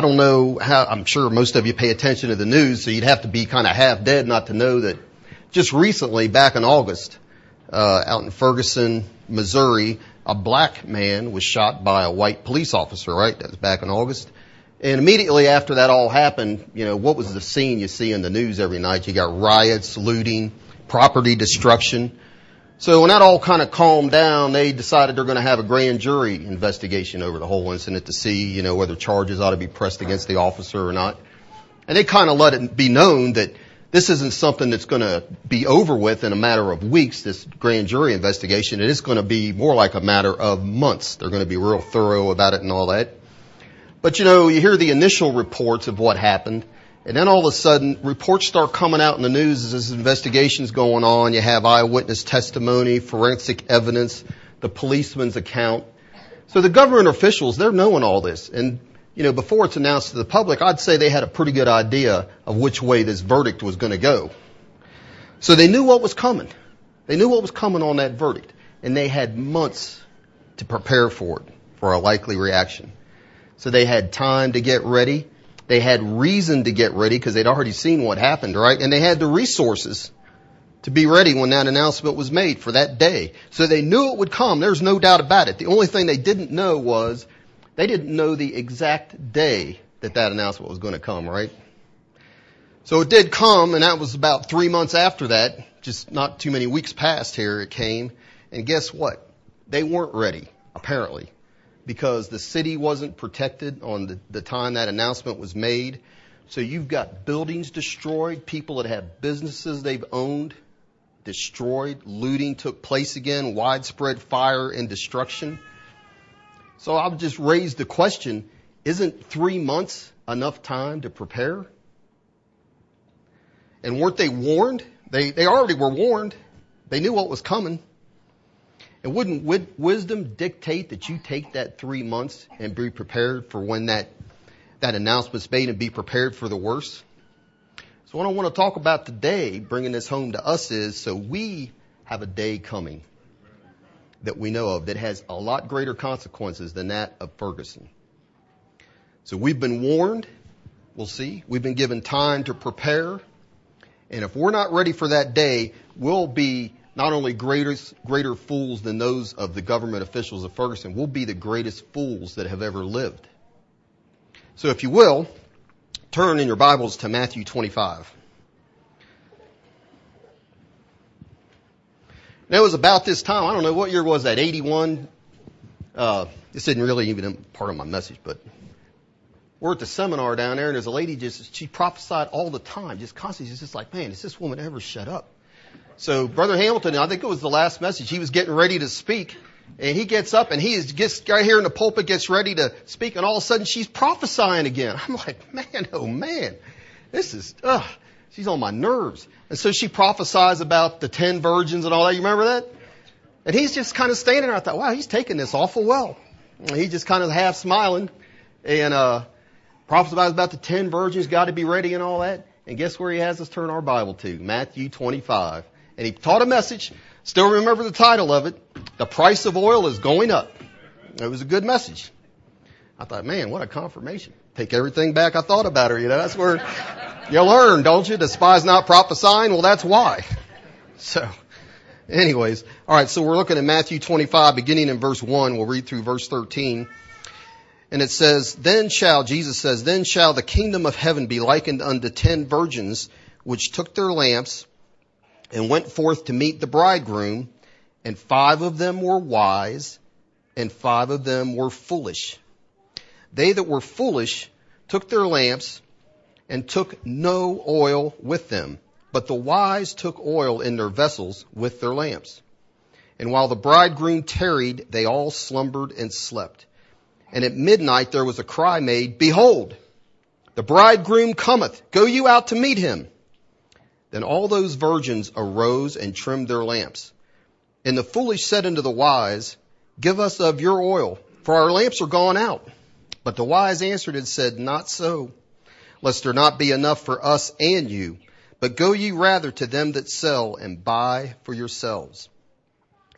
I don't know how, I'm sure most of you pay attention to the news, so you'd have to be kind of half dead not to know that just recently, back in August, uh, out in Ferguson, Missouri, a black man was shot by a white police officer, right? That was back in August. And immediately after that all happened, you know, what was the scene you see in the news every night? You got riots, looting, property destruction. So when that all kind of calmed down, they decided they're going to have a grand jury investigation over the whole incident to see, you know, whether charges ought to be pressed against the officer or not. And they kind of let it be known that this isn't something that's going to be over with in a matter of weeks, this grand jury investigation. It is going to be more like a matter of months. They're going to be real thorough about it and all that. But you know, you hear the initial reports of what happened, and then all of a sudden, reports start coming out in the news as this investigation's going on. You have eyewitness testimony, forensic evidence, the policeman's account. So the government officials, they're knowing all this. And, you know, before it's announced to the public, I'd say they had a pretty good idea of which way this verdict was going to go. So they knew what was coming. They knew what was coming on that verdict. And they had months to prepare for it, for a likely reaction. So they had time to get ready. They had reason to get ready because they'd already seen what happened, right? And they had the resources to be ready when that announcement was made for that day. So they knew it would come. There's no doubt about it. The only thing they didn't know was they didn't know the exact day that that announcement was going to come, right? So it did come, and that was about three months after that. Just not too many weeks past here, it came. And guess what? They weren't ready, apparently because the city wasn't protected on the, the time that announcement was made. So you've got buildings destroyed, people that have businesses they've owned destroyed, looting took place again, widespread fire and destruction. So I'll just raise the question, isn't three months enough time to prepare? And weren't they warned? They, they already were warned. They knew what was coming. And wouldn't wisdom dictate that you take that three months and be prepared for when that, that announcement's made and be prepared for the worst? So what I want to talk about today, bringing this home to us is, so we have a day coming that we know of that has a lot greater consequences than that of Ferguson. So we've been warned. We'll see. We've been given time to prepare. And if we're not ready for that day, we'll be not only greater, greater fools than those of the government officials of Ferguson, we'll be the greatest fools that have ever lived. So if you will, turn in your Bibles to Matthew 25. And it was about this time, I don't know what year was that, 81? Uh, this isn't really even part of my message, but we're at the seminar down there and there's a lady just, she prophesied all the time, just constantly. She's just like, man, does this woman ever shut up? So Brother Hamilton, I think it was the last message, he was getting ready to speak. And he gets up and he is gets right here in the pulpit, gets ready to speak, and all of a sudden she's prophesying again. I'm like, man, oh man, this is, ugh, she's on my nerves. And so she prophesies about the ten virgins and all that. You remember that? And he's just kind of standing there. I thought, wow, he's taking this awful well. And just kind of half smiling and uh, prophesies about the ten virgins, got to be ready and all that. And guess where he has us turn our Bible to? Matthew 25 and he taught a message. Still remember the title of it. The price of oil is going up. It was a good message. I thought, man, what a confirmation. Take everything back I thought about her, you know, that's where you learn, don't you? Despise not prophesying. Well, that's why. So, anyways, alright, so we're looking at Matthew 25, beginning in verse 1. We'll read through verse 13. And it says, Then shall, Jesus says, Then shall the kingdom of heaven be likened unto ten virgins, which took their lamps and went forth to meet the bridegroom, and five of them were wise, and five of them were foolish. They that were foolish took their lamps and took no oil with them, but the wise took oil in their vessels with their lamps. And while the bridegroom tarried, they all slumbered and slept. And at midnight there was a cry made, Behold, the bridegroom cometh, go you out to meet him. Then all those virgins arose and trimmed their lamps. And the foolish said unto the wise, Give us of your oil, for our lamps are gone out. But the wise answered and said, Not so, lest there not be enough for us and you. But go ye rather to them that sell and buy for yourselves.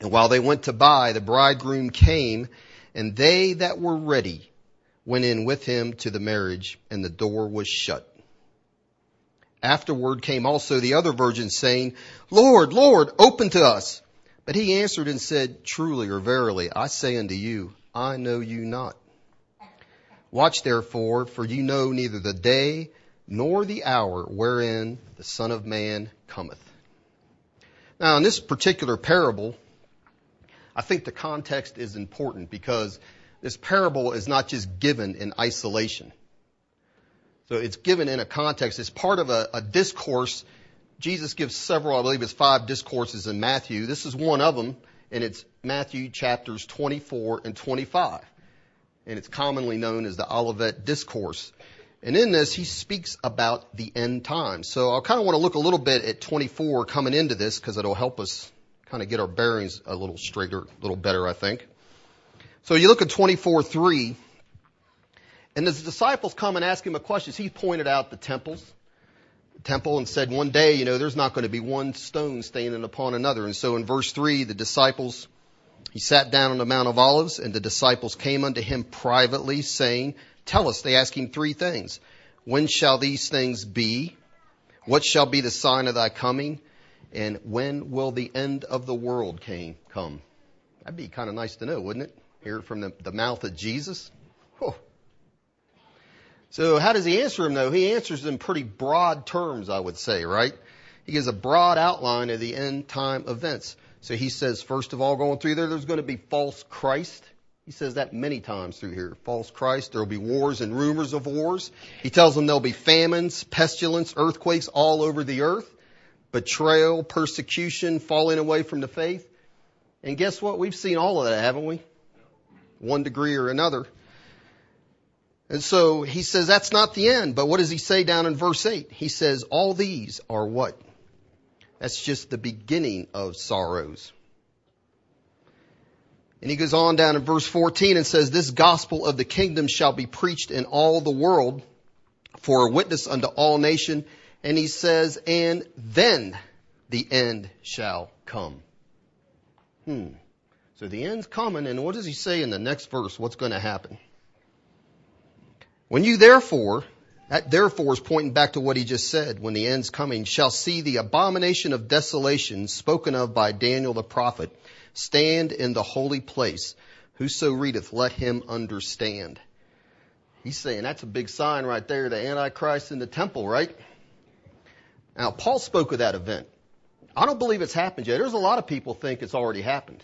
And while they went to buy, the bridegroom came, and they that were ready went in with him to the marriage, and the door was shut. Afterward came also the other virgins saying, Lord, Lord, open to us. But he answered and said, Truly or verily, I say unto you, I know you not. Watch therefore, for you know neither the day nor the hour wherein the Son of Man cometh. Now, in this particular parable, I think the context is important because this parable is not just given in isolation. So it's given in a context. It's part of a, a discourse. Jesus gives several, I believe it's five discourses in Matthew. This is one of them, and it's Matthew chapters 24 and 25. And it's commonly known as the Olivet Discourse. And in this, he speaks about the end times. So I kind of want to look a little bit at 24 coming into this because it'll help us kind of get our bearings a little straighter, a little better, I think. So you look at 24 3, and the disciples come and ask him a question, he pointed out the temples, temple, and said, one day, you know, there's not going to be one stone standing upon another. And so in verse 3, the disciples, he sat down on the Mount of Olives, and the disciples came unto him privately, saying, Tell us, they ask him three things. When shall these things be? What shall be the sign of thy coming? And when will the end of the world came, come? That'd be kind of nice to know, wouldn't it? Hear it from the, the mouth of Jesus. So how does he answer him though? He answers in pretty broad terms, I would say, right? He gives a broad outline of the end time events. So he says, first of all, going through there, there's going to be false Christ. He says that many times through here. False Christ. There will be wars and rumors of wars. He tells them there'll be famines, pestilence, earthquakes all over the earth, betrayal, persecution, falling away from the faith. And guess what? We've seen all of that, haven't we? One degree or another. And so he says that's not the end. But what does he say down in verse 8? He says, all these are what? That's just the beginning of sorrows. And he goes on down in verse 14 and says, This gospel of the kingdom shall be preached in all the world for a witness unto all nation. And he says, And then the end shall come. Hmm. So the end's coming, and what does he say in the next verse? What's going to happen? When you therefore, that therefore is pointing back to what he just said, when the end's coming, shall see the abomination of desolation spoken of by Daniel the prophet stand in the holy place. Whoso readeth, let him understand. He's saying that's a big sign right there, the Antichrist in the temple, right? Now, Paul spoke of that event. I don't believe it's happened yet. There's a lot of people think it's already happened.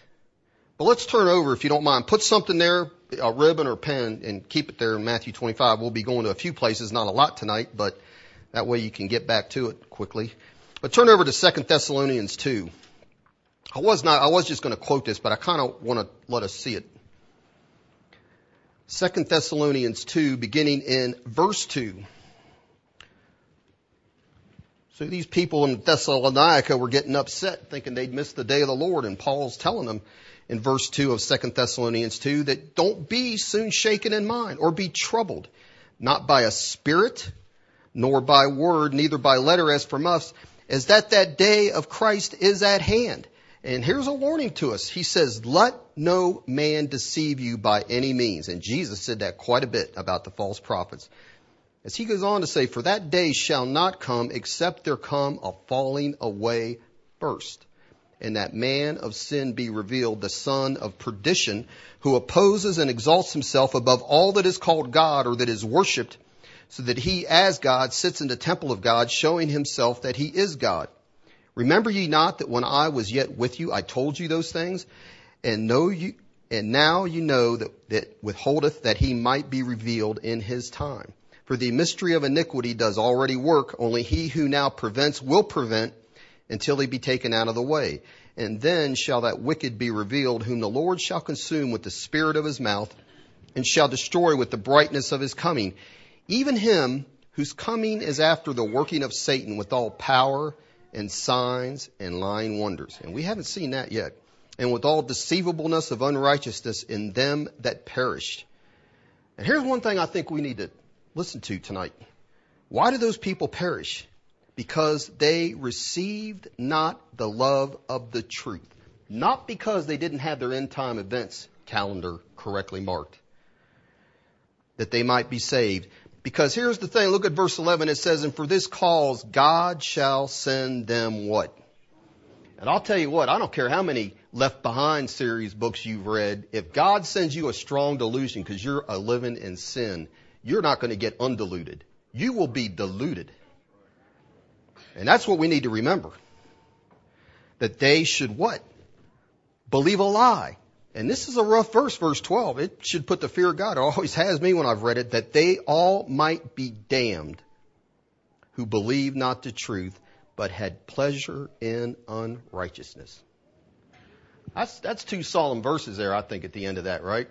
But let's turn over, if you don't mind. Put something there, a ribbon or pen, and keep it there in Matthew 25. We'll be going to a few places, not a lot tonight, but that way you can get back to it quickly. But turn over to 2 Thessalonians 2. I was not, I was just going to quote this, but I kind of want to let us see it. 2 Thessalonians 2, beginning in verse 2. So these people in Thessalonica were getting upset, thinking they'd missed the day of the Lord, and Paul's telling them in verse 2 of 2 Thessalonians 2 that don't be soon shaken in mind or be troubled, not by a spirit, nor by word, neither by letter as from us, as that that day of Christ is at hand. And here's a warning to us. He says, let no man deceive you by any means. And Jesus said that quite a bit about the false prophets. As he goes on to say, for that day shall not come except there come a falling away first. And that man of sin be revealed, the son of perdition, who opposes and exalts himself above all that is called God or that is worshipped, so that he as God sits in the temple of God, showing himself that he is God. Remember ye not that when I was yet with you, I told you those things? And know you, and now you know that, that withholdeth that he might be revealed in his time. For the mystery of iniquity does already work, only he who now prevents will prevent until he be taken out of the way. And then shall that wicked be revealed, whom the Lord shall consume with the spirit of his mouth, and shall destroy with the brightness of his coming. Even him whose coming is after the working of Satan with all power and signs and lying wonders. And we haven't seen that yet. And with all deceivableness of unrighteousness in them that perished. And here's one thing I think we need to listen to tonight. Why do those people perish? Because they received not the love of the truth. Not because they didn't have their end time events calendar correctly marked. that they might be saved. Because here's the thing, look at verse 11, it says, and for this cause God shall send them what? And I'll tell you what, I don't care how many Left Behind series books you've read, if God sends you a strong delusion because you're a living in sin, you're not going to get undiluted. You will be diluted. And that's what we need to remember. That they should what? Believe a lie. And this is a rough verse, verse 12. It should put the fear of God. It always has me when I've read it, that they all might be damned who believe not the truth, but had pleasure in unrighteousness. That's, that's two solemn verses there, I think, at the end of that, right?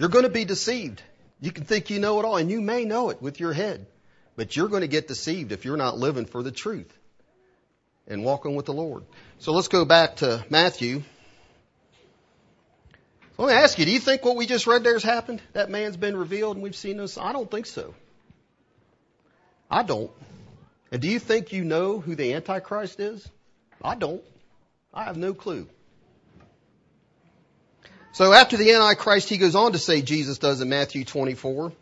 You're going to be deceived. You can think you know it all, and you may know it with your head, but you're going to get deceived if you're not living for the truth and walking with the Lord. So let's go back to Matthew. So let me ask you, do you think what we just read there has happened? That man's been revealed and we've seen this? I don't think so. I don't. And do you think you know who the Antichrist is? I don't. I have no clue. So after the Antichrist, he goes on to say, Jesus does in Matthew 24,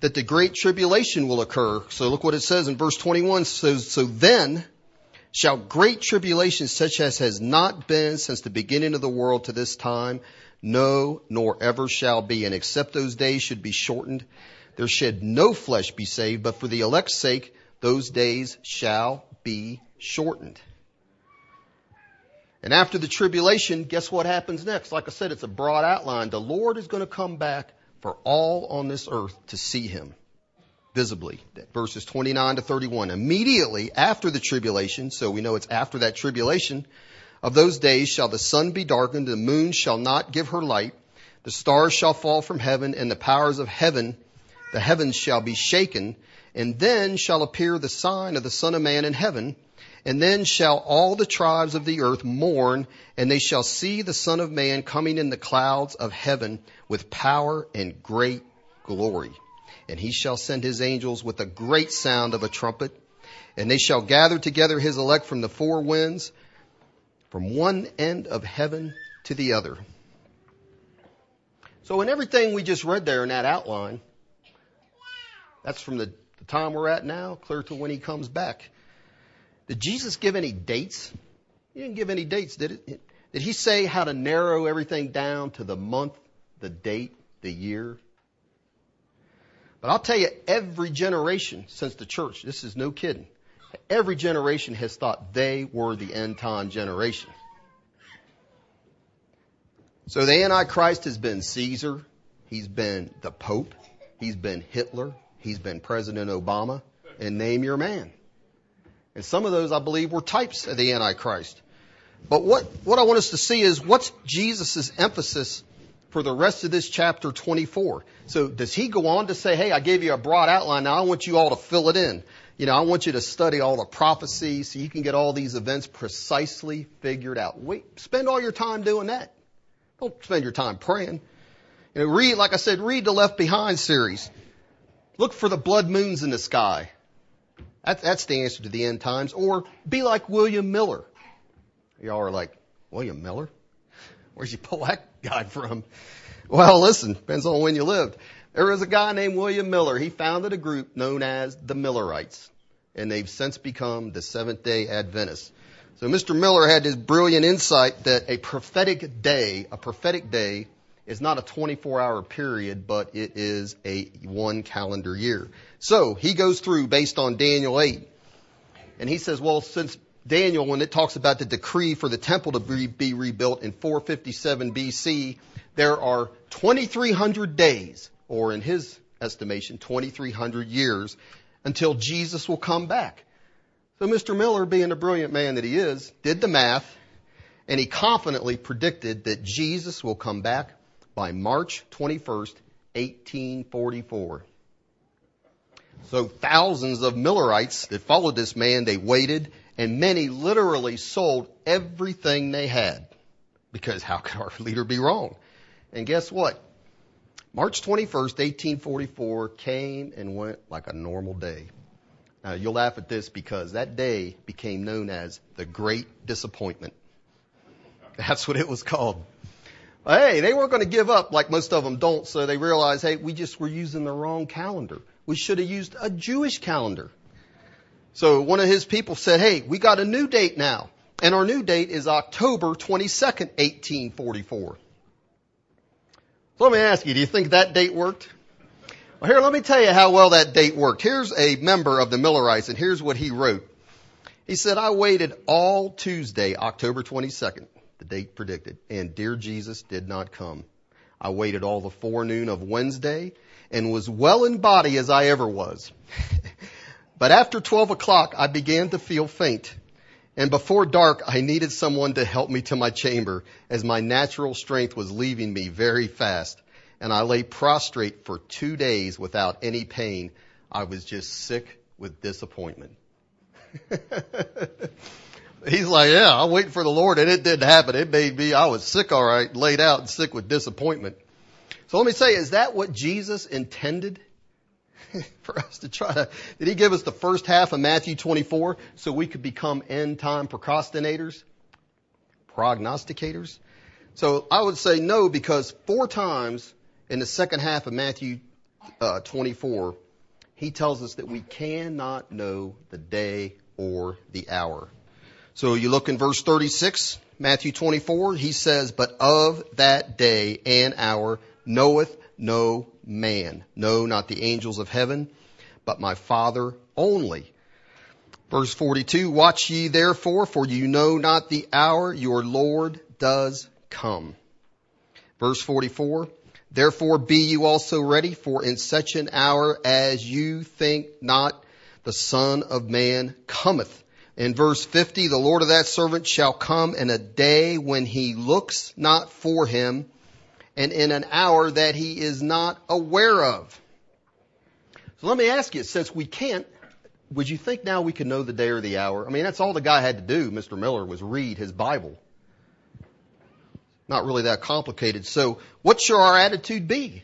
that the great tribulation will occur. So look what it says in verse 21. So, so then shall great tribulation such as has not been since the beginning of the world to this time, no, nor ever shall be. And except those days should be shortened, there should no flesh be saved, but for the elect's sake, those days shall be shortened. And after the tribulation, guess what happens next? Like I said, it's a broad outline. The Lord is going to come back for all on this earth to see him visibly. Verses 29 to 31. Immediately after the tribulation, so we know it's after that tribulation, of those days shall the sun be darkened, the moon shall not give her light, the stars shall fall from heaven, and the powers of heaven, the heavens shall be shaken, and then shall appear the sign of the Son of Man in heaven, and then shall all the tribes of the earth mourn, and they shall see the Son of Man coming in the clouds of heaven with power and great glory. And he shall send his angels with a great sound of a trumpet, and they shall gather together his elect from the four winds, from one end of heaven to the other. So in everything we just read there in that outline, that's from the, the time we're at now, clear to when he comes back. Did Jesus give any dates? He didn't give any dates, did it? Did he say how to narrow everything down to the month, the date, the year? But I'll tell you, every generation since the church, this is no kidding, every generation has thought they were the end time generation. So the Antichrist has been Caesar, he's been the Pope, he's been Hitler, he's been President Obama, and name your man. And some of those, I believe, were types of the Antichrist. But what, what I want us to see is what's Jesus' emphasis for the rest of this chapter 24. So does he go on to say, hey, I gave you a broad outline, now I want you all to fill it in. You know, I want you to study all the prophecies so you can get all these events precisely figured out. Wait, spend all your time doing that. Don't spend your time praying. You know, read, like I said, read the Left Behind series. Look for the blood moons in the sky. That, that's the answer to the end times. Or be like William Miller. Y'all are like, William Miller? Where'd you pull that guy from? Well, listen, depends on when you lived. There was a guy named William Miller. He founded a group known as the Millerites, and they've since become the Seventh day Adventists. So Mr. Miller had this brilliant insight that a prophetic day, a prophetic day is not a 24 hour period, but it is a one calendar year. So he goes through based on Daniel 8. And he says, well, since Daniel, when it talks about the decree for the temple to be, be rebuilt in 457 BC, there are 2,300 days, or in his estimation, 2,300 years until Jesus will come back. So Mr. Miller, being a brilliant man that he is, did the math and he confidently predicted that Jesus will come back by March 21st, 1844. So thousands of Millerites that followed this man, they waited, and many literally sold everything they had. Because how could our leader be wrong? And guess what? March 21st, 1844 came and went like a normal day. Now you'll laugh at this because that day became known as the Great Disappointment. That's what it was called. Hey, they weren't going to give up like most of them don't, so they realized, hey, we just were using the wrong calendar. We should have used a Jewish calendar. So one of his people said, hey, we got a new date now. And our new date is October 22nd, 1844. So let me ask you, do you think that date worked? Well, here, let me tell you how well that date worked. Here's a member of the Millerites, and here's what he wrote. He said, I waited all Tuesday, October 22nd, the date predicted, and dear Jesus did not come. I waited all the forenoon of Wednesday and was well in body as I ever was. but after 12 o'clock, I began to feel faint. And before dark, I needed someone to help me to my chamber as my natural strength was leaving me very fast. And I lay prostrate for two days without any pain. I was just sick with disappointment. He's like, yeah, I'm waiting for the Lord and it didn't happen. It made me, I was sick all right, laid out and sick with disappointment. So let me say, is that what Jesus intended? for us to try to, did he give us the first half of Matthew 24 so we could become end time procrastinators? Prognosticators? So I would say no because four times in the second half of Matthew uh, 24, he tells us that we cannot know the day or the hour. So you look in verse 36, Matthew 24, he says, but of that day and hour knoweth no man. No, not the angels of heaven, but my Father only. Verse 42, watch ye therefore, for you know not the hour your Lord does come. Verse 44, therefore be you also ready, for in such an hour as you think not, the Son of Man cometh. In verse 50, the Lord of that servant shall come in a day when he looks not for him, and in an hour that he is not aware of. So let me ask you, since we can't, would you think now we can know the day or the hour? I mean, that's all the guy had to do, Mr. Miller, was read his Bible. Not really that complicated. So what should our attitude be?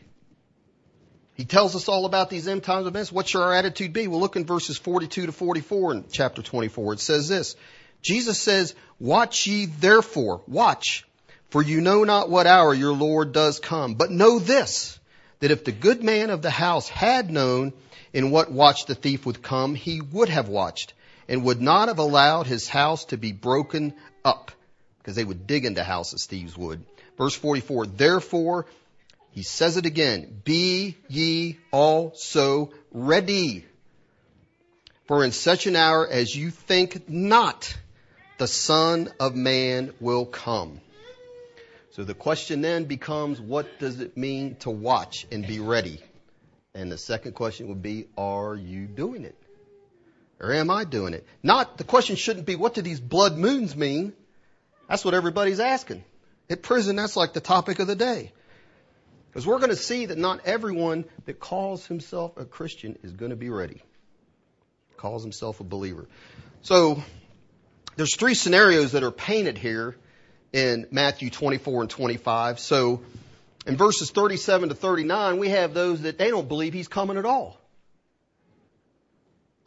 He tells us all about these end times events. What should our attitude be? We'll look in verses 42 to 44 in chapter 24. It says this. Jesus says, watch ye therefore, watch, for you know not what hour your Lord does come. But know this, that if the good man of the house had known in what watch the thief would come, he would have watched and would not have allowed his house to be broken up because they would dig into houses, thieves would. Verse 44, therefore, he says it again, be ye also ready. For in such an hour as you think not, the Son of Man will come. So the question then becomes, what does it mean to watch and be ready? And the second question would be, are you doing it? Or am I doing it? Not, the question shouldn't be, what do these blood moons mean? That's what everybody's asking. At prison, that's like the topic of the day. Because we're going to see that not everyone that calls himself a Christian is going to be ready. Calls himself a believer. So, there's three scenarios that are painted here in Matthew 24 and 25. So in verses 37 to 39, we have those that they don't believe he's coming at all.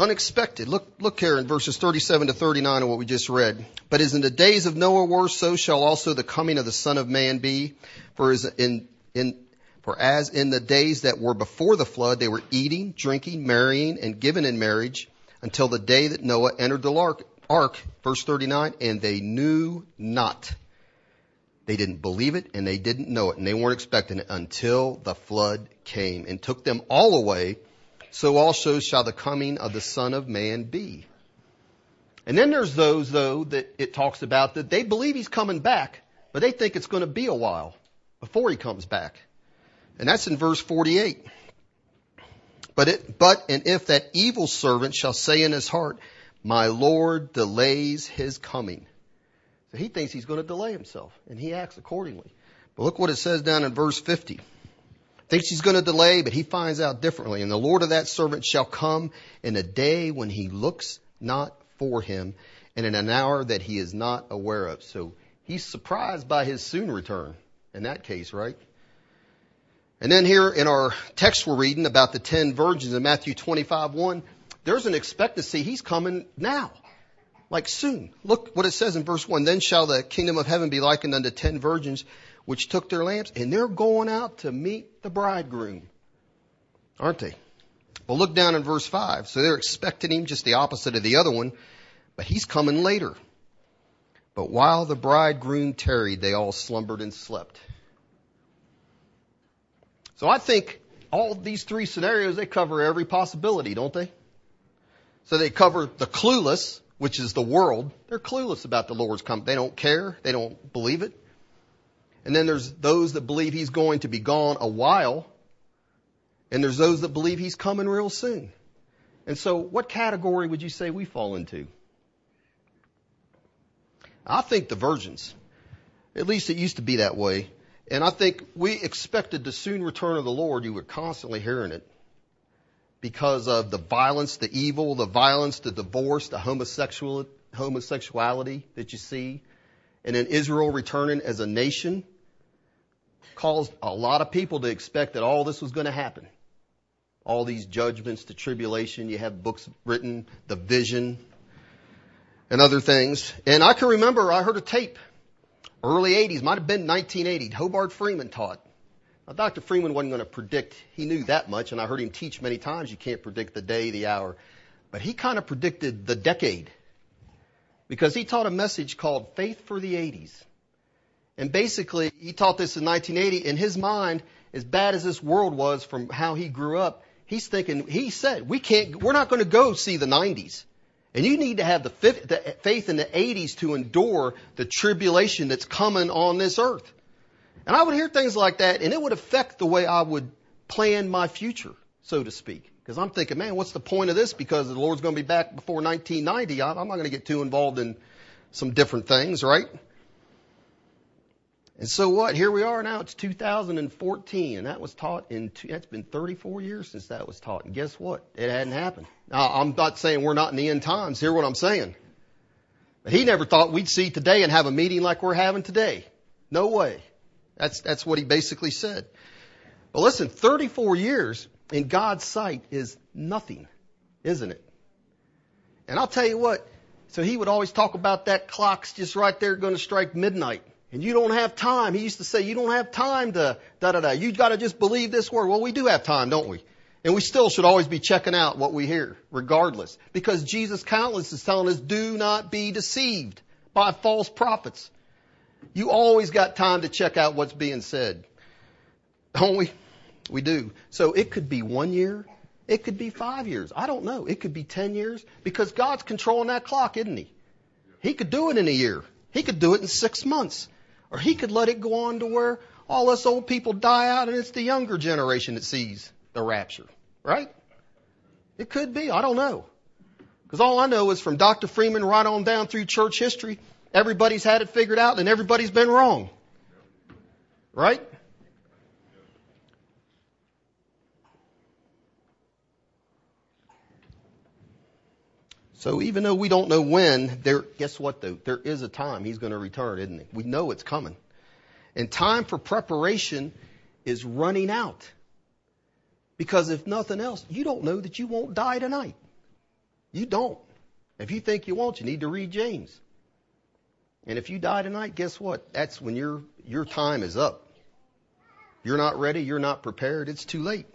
Unexpected. Look, look here in verses 37 to 39 of what we just read. But as in the days of Noah were, so shall also the coming of the Son of Man be. For as in, in, for as in the days that were before the flood, they were eating, drinking, marrying, and given in marriage until the day that Noah entered the ark verse 39, and they knew not they didn't believe it and they didn't know it and they weren't expecting it until the flood came and took them all away. So also shall the coming of the Son of Man be. And then there's those though that it talks about that they believe he's coming back, but they think it's going to be a while before he comes back. And that's in verse 48. But it, but and if that evil servant shall say in his heart, my Lord delays his coming so he thinks he's going to delay himself, and he acts accordingly. But look what it says down in verse 50. Thinks he's going to delay, but he finds out differently. And the Lord of that servant shall come in a day when he looks not for him, and in an hour that he is not aware of. So he's surprised by his soon return in that case, right? And then here in our text we're reading about the ten virgins in Matthew 25, 1, there's an expectancy he's coming now like soon. Look what it says in verse 1. Then shall the kingdom of heaven be likened unto ten virgins, which took their lamps, and they're going out to meet the bridegroom. Aren't they? Well, look down in verse 5. So they're expecting him, just the opposite of the other one, but he's coming later. But while the bridegroom tarried, they all slumbered and slept. So I think all these three scenarios, they cover every possibility, don't they? So they cover the clueless, which is the world. They're clueless about the Lord's coming. They don't care. They don't believe it. And then there's those that believe he's going to be gone a while. And there's those that believe he's coming real soon. And so what category would you say we fall into? I think the virgins. At least it used to be that way. And I think we expected the soon return of the Lord. You were constantly hearing it because of the violence, the evil, the violence, the divorce, the homosexual, homosexuality that you see. And then Israel returning as a nation caused a lot of people to expect that all this was going to happen. All these judgments, the tribulation, you have books written, the vision, and other things. And I can remember I heard a tape, early 80s, might have been 1980, Hobart Freeman taught. Now, Dr. Freeman wasn't going to predict, he knew that much, and I heard him teach many times you can't predict the day, the hour. But he kind of predicted the decade. Because he taught a message called Faith for the 80s. And basically, he taught this in 1980. In his mind, as bad as this world was from how he grew up, he's thinking, he said, we can't, we're not going to go see the 90s. And you need to have the, faith in the 80s to endure the tribulation that's coming on this earth. And I would hear things like that, and it would affect the way I would plan my future, so to speak. Because I'm thinking, man, what's the point of this? Because the Lord's going to be back before 1990. I'm not going to get too involved in some different things, right? And so what? Here we are now. It's 2014, and that was taught in. Two, That's been 34 years since that was taught. And guess what? It hadn't happened. Now, I'm not saying we're not in the end times. Hear what I'm saying? But he never thought we'd see today and have a meeting like we're having today. No way. That's that's what he basically said. But listen, 34 years in God's sight is nothing, isn't it? And I'll tell you what. So he would always talk about that clock's just right there going to strike midnight. And you don't have time. He used to say, you don't have time to da da da. You've got to just believe this word. Well, we do have time, don't we? And we still should always be checking out what we hear, regardless. Because Jesus countless is telling us, do not be deceived by false prophets. You always got time to check out what's being said. Don't we? We do. So it could be one year. It could be five years. I don't know. It could be ten years. Because God's controlling that clock, isn't He? He could do it in a year. He could do it in six months. Or he could let it go on to where all us old people die out and it's the younger generation that sees the rapture. Right? It could be. I don't know. Because all I know is from Dr. Freeman right on down through church history, everybody's had it figured out and everybody's been wrong. Right? So even though we don't know when, there, guess what though? There is a time he's going to return, isn't he? We know it's coming. And time for preparation is running out. Because if nothing else, you don't know that you won't die tonight. You don't. If you think you won't, you need to read James. And if you die tonight, guess what? That's when your, your time is up. You're not ready. You're not prepared. It's too late.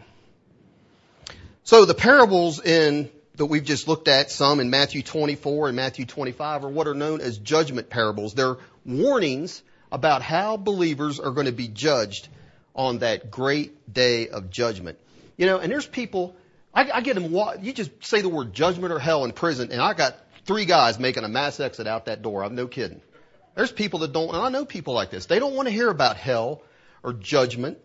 So the parables in that we've just looked at, some in Matthew 24 and Matthew 25, are what are known as judgment parables. They're warnings about how believers are going to be judged on that great day of judgment. You know, and there's people, I, I get them, you just say the word judgment or hell in prison, and I got three guys making a mass exit out that door. I'm no kidding. There's people that don't, and I know people like this, they don't want to hear about hell or judgment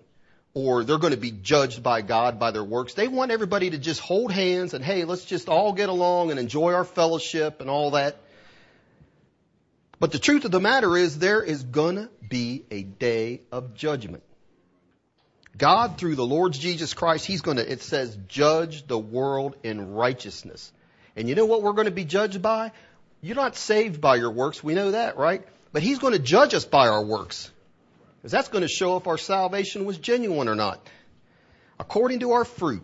or they're going to be judged by God by their works. They want everybody to just hold hands and hey, let's just all get along and enjoy our fellowship and all that. But the truth of the matter is there is gonna be a day of judgment. God through the Lord Jesus Christ, He's gonna, it says, judge the world in righteousness. And you know what we're gonna be judged by? You're not saved by your works. We know that, right? But He's gonna judge us by our works. Because that's going to show if our salvation was genuine or not. According to our fruit.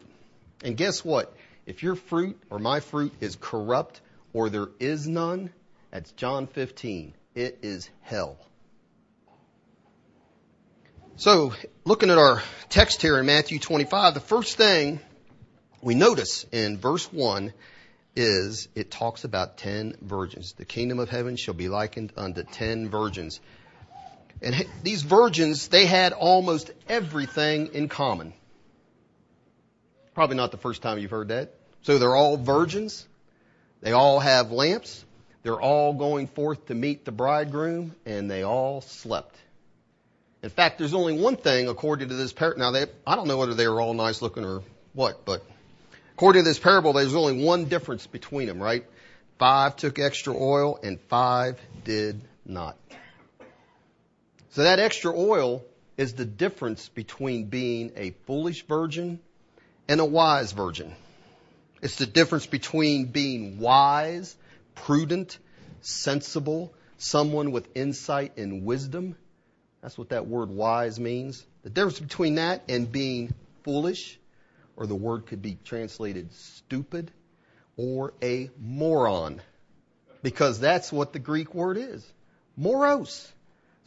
And guess what? If your fruit or my fruit is corrupt or there is none, that's John 15. It is hell. So, looking at our text here in Matthew 25, the first thing we notice in verse 1 is it talks about ten virgins. The kingdom of heaven shall be likened unto ten virgins. And these virgins, they had almost everything in common. Probably not the first time you've heard that. So they're all virgins. They all have lamps. They're all going forth to meet the bridegroom, and they all slept. In fact, there's only one thing according to this parable. Now, they, I don't know whether they were all nice looking or what, but according to this parable, there's only one difference between them, right? Five took extra oil, and five did not. So that extra oil is the difference between being a foolish virgin and a wise virgin. It's the difference between being wise, prudent, sensible, someone with insight and wisdom. That's what that word wise means. The difference between that and being foolish, or the word could be translated stupid, or a moron. Because that's what the Greek word is. Moros.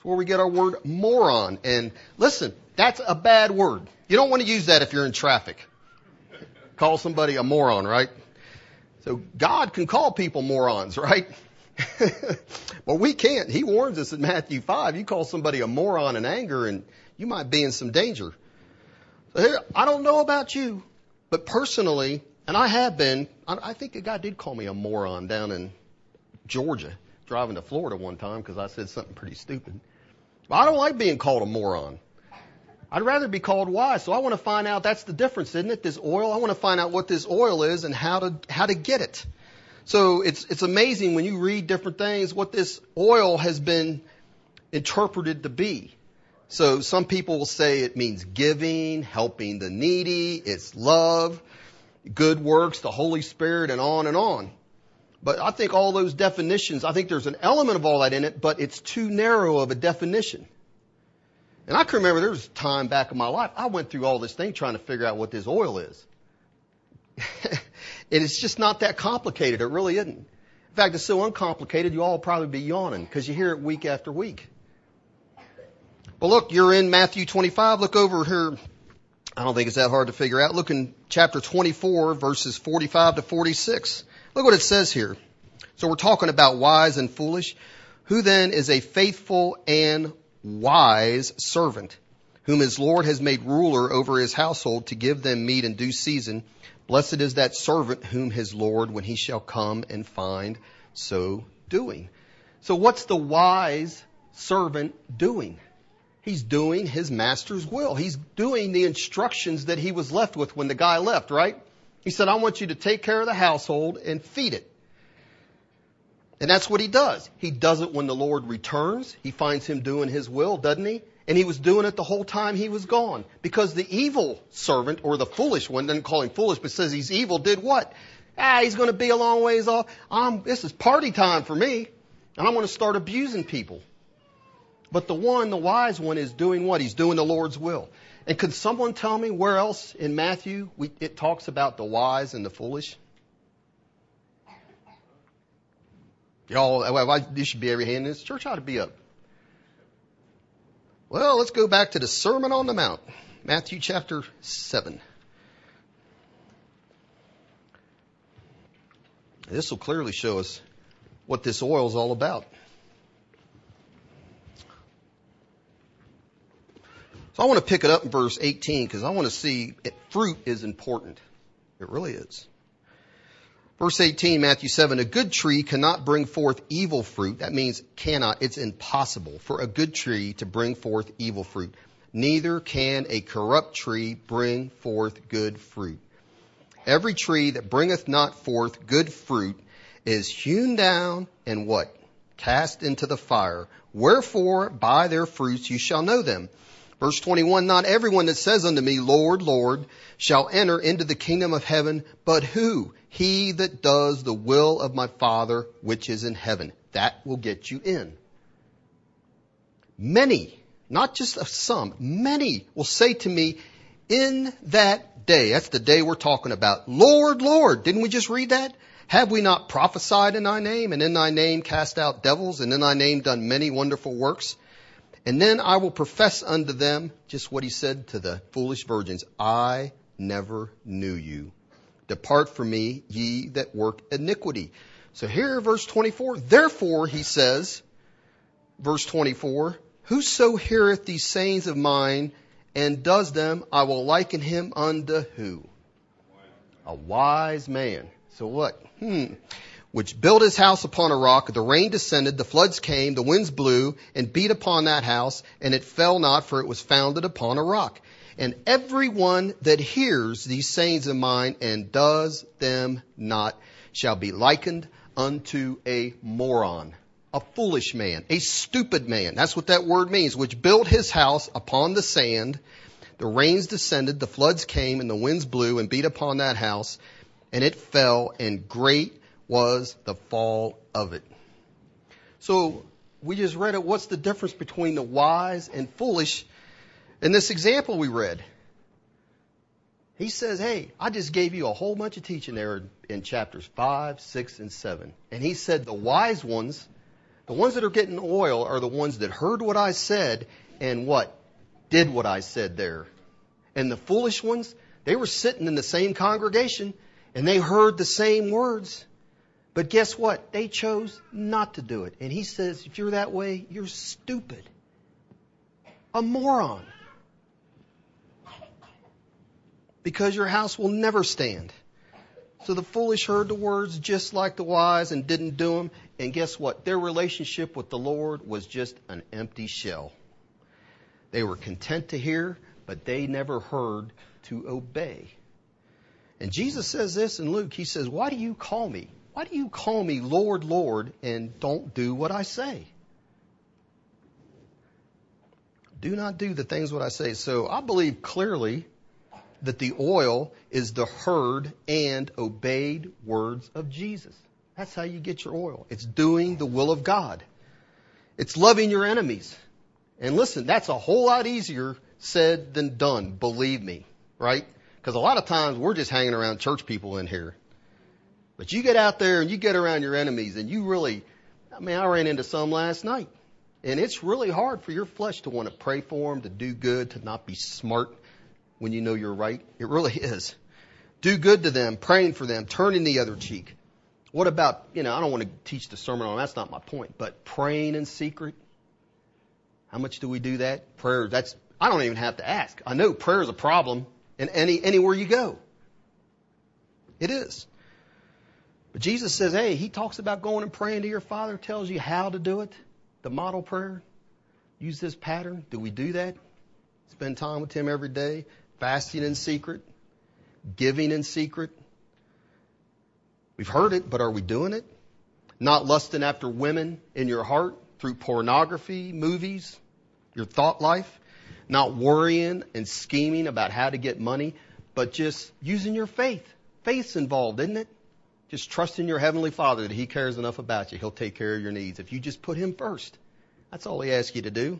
That's where we get our word moron. And listen, that's a bad word. You don't want to use that if you're in traffic call somebody a moron, right? So God can call people morons, right? but we can't. He warns us in Matthew 5. You call somebody a moron in anger and you might be in some danger. I don't know about you, but personally, and I have been, I think a guy did call me a moron down in Georgia, driving to Florida one time because I said something pretty stupid. I don't like being called a moron. I'd rather be called wise. So I want to find out that's the difference, isn't it? This oil. I want to find out what this oil is and how to how to get it. So it's it's amazing when you read different things what this oil has been interpreted to be. So some people will say it means giving, helping the needy, it's love, good works, the Holy Spirit, and on and on. But I think all those definitions, I think there's an element of all that in it, but it's too narrow of a definition. And I can remember there was a time back in my life, I went through all this thing trying to figure out what this oil is. and it's just not that complicated. It really isn't. In fact, it's so uncomplicated, you all probably be yawning because you hear it week after week. But look, you're in Matthew 25. Look over here. I don't think it's that hard to figure out. Look in chapter 24, verses 45 to 46. Look what it says here. So we're talking about wise and foolish. Who then is a faithful and wise servant, whom his Lord has made ruler over his household to give them meat in due season. Blessed is that servant whom his Lord, when he shall come and find so doing. So what's the wise servant doing? He's doing his master's will. He's doing the instructions that he was left with when the guy left, right? He said, I want you to take care of the household and feed it. And that's what he does. He does it when the Lord returns. He finds him doing his will, doesn't he? And he was doing it the whole time he was gone. Because the evil servant, or the foolish one, doesn't call him foolish, but says he's evil, did what? Ah, he's going to be a long ways off. I'm, this is party time for me. And I'm going to start abusing people. But the one, the wise one, is doing what? He's doing the Lord's will. And could someone tell me where else in Matthew we, it talks about the wise and the foolish? Y'all, well, you should be every hand in this church ought to be up. Well, let's go back to the Sermon on the Mount, Matthew chapter 7. This will clearly show us what this oil is all about. So I want to pick it up in verse 18 because I want to see it, fruit is important. It really is. Verse 18, Matthew 7, a good tree cannot bring forth evil fruit. That means cannot. It's impossible for a good tree to bring forth evil fruit. Neither can a corrupt tree bring forth good fruit. Every tree that bringeth not forth good fruit is hewn down and what? Cast into the fire. Wherefore by their fruits you shall know them. Verse 21, not everyone that says unto me, Lord, Lord, shall enter into the kingdom of heaven, but who? He that does the will of my Father which is in heaven. That will get you in. Many, not just some, many will say to me in that day, that's the day we're talking about, Lord, Lord, didn't we just read that? Have we not prophesied in thy name, and in thy name cast out devils, and in thy name done many wonderful works? And then I will profess unto them just what he said to the foolish virgins. I never knew you. Depart from me, ye that work iniquity. So here, verse 24, therefore, he says, verse 24, whoso heareth these sayings of mine and does them, I will liken him unto who? A wise man. So what? Hmm. Which built his house upon a rock, the rain descended, the floods came, the winds blew and beat upon that house, and it fell not, for it was founded upon a rock. And everyone that hears these sayings of mine and does them not shall be likened unto a moron, a foolish man, a stupid man. That's what that word means, which built his house upon the sand. The rains descended, the floods came, and the winds blew and beat upon that house, and it fell, and great was the fall of it. So we just read it. What's the difference between the wise and foolish? In this example we read, he says, Hey, I just gave you a whole bunch of teaching there in chapters 5, 6, and 7. And he said, The wise ones, the ones that are getting oil, are the ones that heard what I said and what? Did what I said there. And the foolish ones, they were sitting in the same congregation and they heard the same words. But guess what? They chose not to do it. And he says, if you're that way, you're stupid. A moron because your house will never stand. So the foolish heard the words just like the wise and didn't do them. And guess what? Their relationship with the Lord was just an empty shell. They were content to hear, but they never heard to obey. And Jesus says this in Luke. He says, Why do you call me? Why do you call me Lord, Lord, and don't do what I say? Do not do the things what I say. So I believe clearly that the oil is the heard and obeyed words of Jesus. That's how you get your oil. It's doing the will of God. It's loving your enemies. And listen, that's a whole lot easier said than done, believe me, right? Because a lot of times we're just hanging around church people in here. But you get out there and you get around your enemies and you really, I mean, I ran into some last night. And it's really hard for your flesh to want to pray for them, to do good, to not be smart when you know you're right. It really is. Do good to them, praying for them, turning the other cheek. What about, you know, I don't want to teach the sermon on that's not my point, but praying in secret. How much do we do that? Prayer, that's, I don't even have to ask. I know prayer is a problem in any, anywhere you go. It is. But Jesus says, hey, he talks about going and praying to your Father, tells you how to do it. The model prayer. Use this pattern. Do we do that? Spend time with him every day fasting in secret, giving in secret. We've heard it, but are we doing it? Not lusting after women in your heart through pornography, movies, your thought life. Not worrying and scheming about how to get money, but just using your faith. Faith's involved, isn't it? Just trust in your Heavenly Father that He cares enough about you. He'll take care of your needs. If you just put Him first. That's all He asks you to do.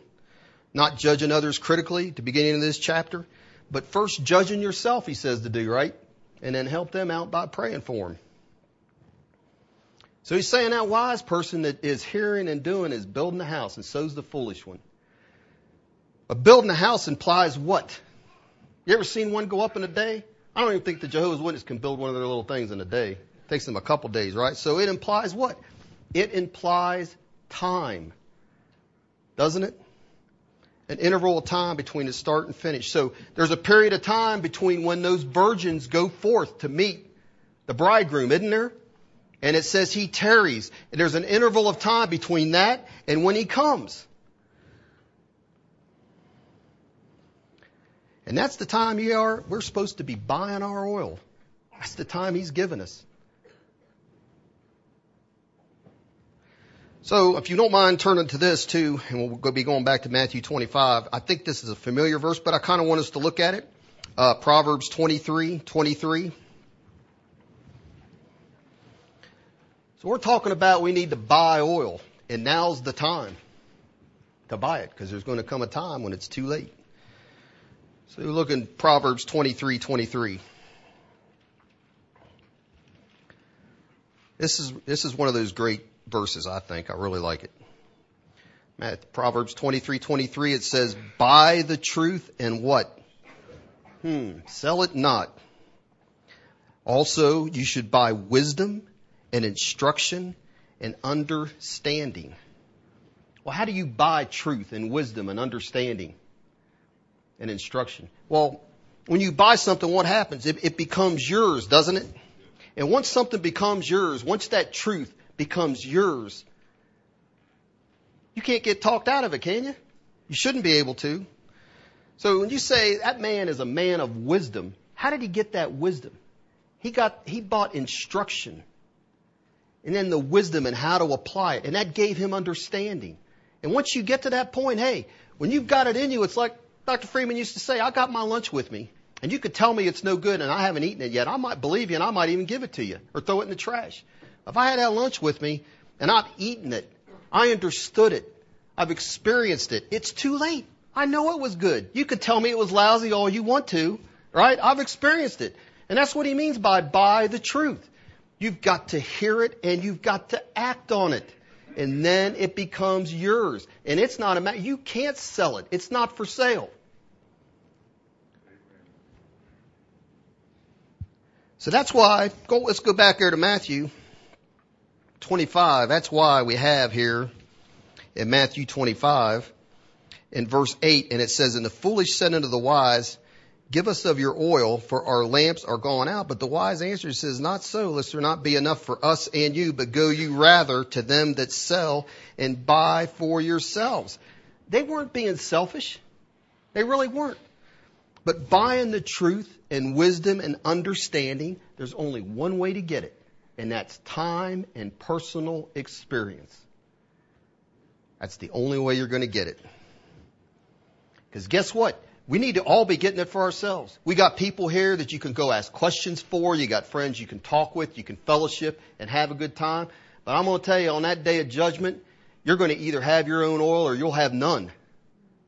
Not judging others critically the beginning of this chapter. But first judging yourself, he says to do, right? And then help them out by praying for them. So he's saying that wise person that is hearing and doing is building a house, and so's the foolish one. But building a house implies what? You ever seen one go up in a day? I don't even think the Jehovah's Witness can build one of their little things in a day. Takes them a couple days, right? So it implies what? It implies time. Doesn't it? an interval of time between the start and finish. So there's a period of time between when those virgins go forth to meet the bridegroom, isn't there? And it says he tarries. And there's an interval of time between that and when he comes. And that's the time we are, we're supposed to be buying our oil. That's the time he's given us. So if you don't mind turning to this too, and we'll be going back to Matthew 25. I think this is a familiar verse, but I kind of want us to look at it. Uh, Proverbs 23, 23. So we're talking about we need to buy oil, and now's the time to buy it because there's going to come a time when it's too late. So look in Proverbs 23, 23. This is, this is one of those great verses, I think. I really like it. Proverbs 23:23 it says, "Buy the truth and what? Hmm, sell it not. Also, you should buy wisdom and instruction and understanding." Well, how do you buy truth and wisdom and understanding and instruction? Well, when you buy something, what happens? It, it becomes yours, doesn't it? And once something becomes yours, once that truth becomes yours, you can't get talked out of it, can you? You shouldn't be able to. So when you say that man is a man of wisdom, how did he get that wisdom? He got, he bought instruction and then the wisdom and how to apply it. And that gave him understanding. And once you get to that point, hey, when you've got it in you, it's like Dr. Freeman used to say, I got my lunch with me. And you could tell me it's no good and I haven't eaten it yet. I might believe you and I might even give it to you or throw it in the trash. If I had that lunch with me and I've eaten it, I understood it, I've experienced it, it's too late. I know it was good. You could tell me it was lousy all you want to, right? I've experienced it. And that's what he means by buy the truth. You've got to hear it and you've got to act on it. And then it becomes yours. And it's not a matter, you can't sell it. It's not for sale. So that's why, go, let's go back there to Matthew 25. That's why we have here in Matthew 25 in verse 8, and it says, And the foolish said unto the wise, Give us of your oil, for our lamps are gone out. But the wise answer says, Not so, lest there not be enough for us and you, but go you rather to them that sell and buy for yourselves. They weren't being selfish. They really weren't. But buying the truth and wisdom and understanding, there's only one way to get it, and that's time and personal experience. That's the only way you're going to get it. Because guess what? We need to all be getting it for ourselves. We got people here that you can go ask questions for. You got friends you can talk with. You can fellowship and have a good time. But I'm going to tell you on that day of judgment, you're going to either have your own oil or you'll have none.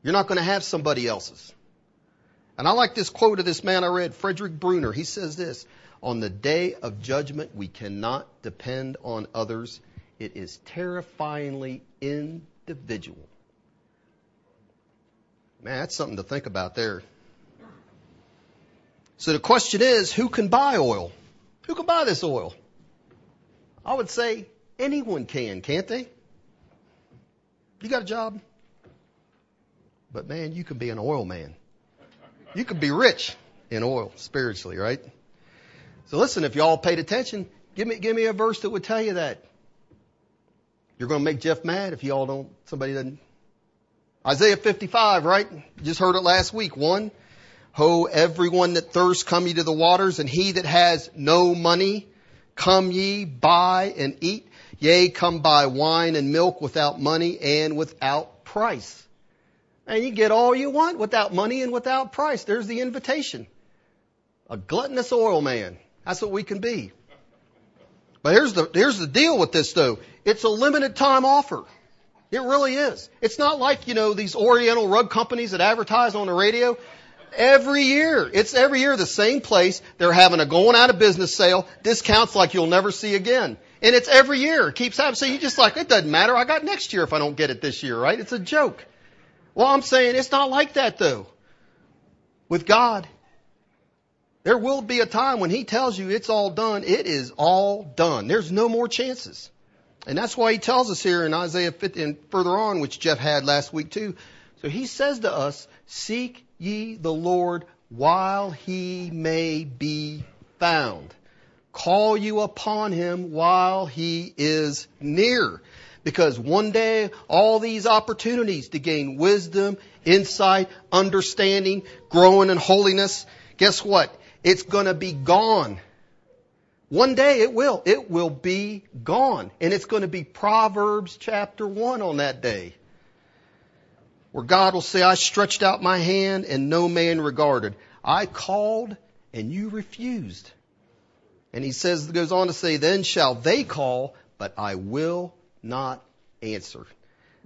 You're not going to have somebody else's. And I like this quote of this man I read, Frederick Bruner. He says this, on the day of judgment, we cannot depend on others. It is terrifyingly individual. Man, that's something to think about there. So the question is, who can buy oil? Who can buy this oil? I would say anyone can, can't they? You got a job? But man, you can be an oil man. You could be rich in oil spiritually, right? So listen, if y'all paid attention, give me, give me a verse that would tell you that. You're going to make Jeff mad if y'all don't, somebody doesn't. Isaiah 55, right? You just heard it last week. One, Ho, everyone that thirsts, come ye to the waters, and he that has no money, come ye, buy and eat. Yea, come buy wine and milk without money and without price. And you get all you want without money and without price. There's the invitation. A gluttonous oil man. That's what we can be. But here's the, here's the deal with this though. It's a limited time offer. It really is. It's not like, you know, these Oriental rug companies that advertise on the radio. Every year, it's every year the same place. They're having a going out of business sale, discounts like you'll never see again. And it's every year. It keeps happening. So you just like, it doesn't matter. I got next year if I don't get it this year, right? It's a joke. Well, I'm saying it's not like that though. With God, there will be a time when He tells you it's all done. It is all done. There's no more chances. And that's why He tells us here in Isaiah 50 and further on, which Jeff had last week too. So He says to us, seek ye the Lord while He may be found. Call you upon Him while He is near. Because one day, all these opportunities to gain wisdom, insight, understanding, growing in holiness, guess what? It's gonna be gone. One day it will. It will be gone. And it's going to be Proverbs chapter 1 on that day. Where God will say, I stretched out my hand and no man regarded. I called and you refused. And he says, goes on to say, then shall they call, but I will not answer.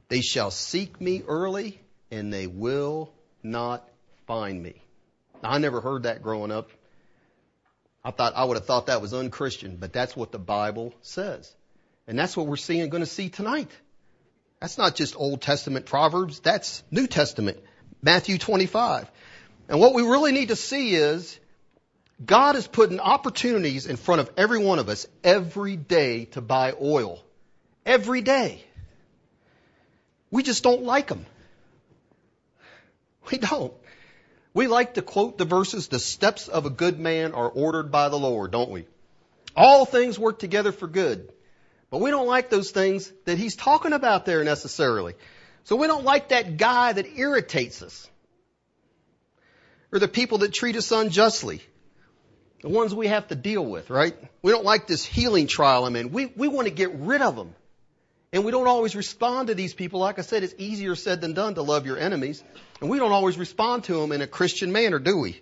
They shall seek me early and they will not find me. Now, I never heard that growing up. I thought I would have thought that was unchristian, but that's what the Bible says. And that's what we're seeing going to see tonight. That's not just Old Testament Proverbs, that's New Testament, Matthew 25. And what we really need to see is God is putting opportunities in front of every one of us every day to buy oil. Every day. We just don't like them. We don't. We like to quote the verses, the steps of a good man are ordered by the Lord, don't we? All things work together for good. But we don't like those things that he's talking about there necessarily. So we don't like that guy that irritates us. Or the people that treat us unjustly. The ones we have to deal with, right? We don't like this healing trial I'm in. We, we want to get rid of them. And we don't always respond to these people. Like I said, it's easier said than done to love your enemies. And we don't always respond to them in a Christian manner, do we?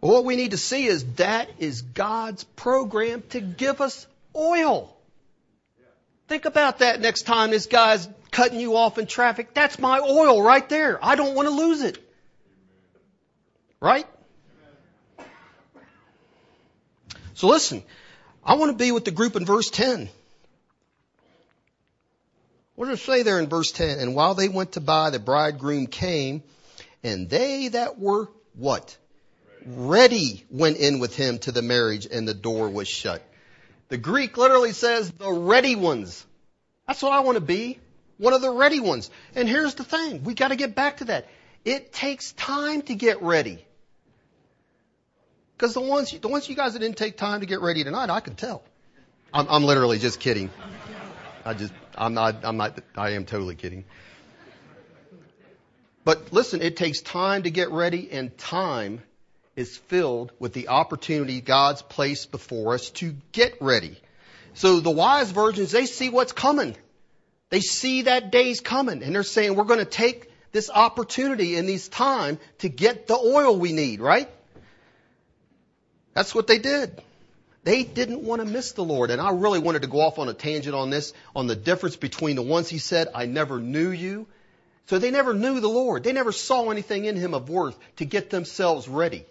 What we need to see is that is God's program to give us oil. Think about that next time this guy's cutting you off in traffic. That's my oil right there. I don't want to lose it. Right? So listen, I want to be with the group in verse 10. What does it say there in verse 10? And while they went to buy, the bridegroom came, and they that were what? Ready went in with him to the marriage, and the door was shut. The Greek literally says the ready ones. That's what I want to be. One of the ready ones. And here's the thing. We got to get back to that. It takes time to get ready. Because the ones, the ones you guys that didn't take time to get ready tonight, I can tell. I'm, I'm literally just kidding. I just, I'm not, I'm not, I am totally kidding. But listen, it takes time to get ready and time is filled with the opportunity God's placed before us to get ready. So the wise virgins, they see what's coming. They see that day's coming and they're saying, we're going to take this opportunity in this time to get the oil we need, right? That's what they did. They didn't want to miss the Lord. And I really wanted to go off on a tangent on this, on the difference between the ones he said, I never knew you. So they never knew the Lord. They never saw anything in him of worth to get themselves ready.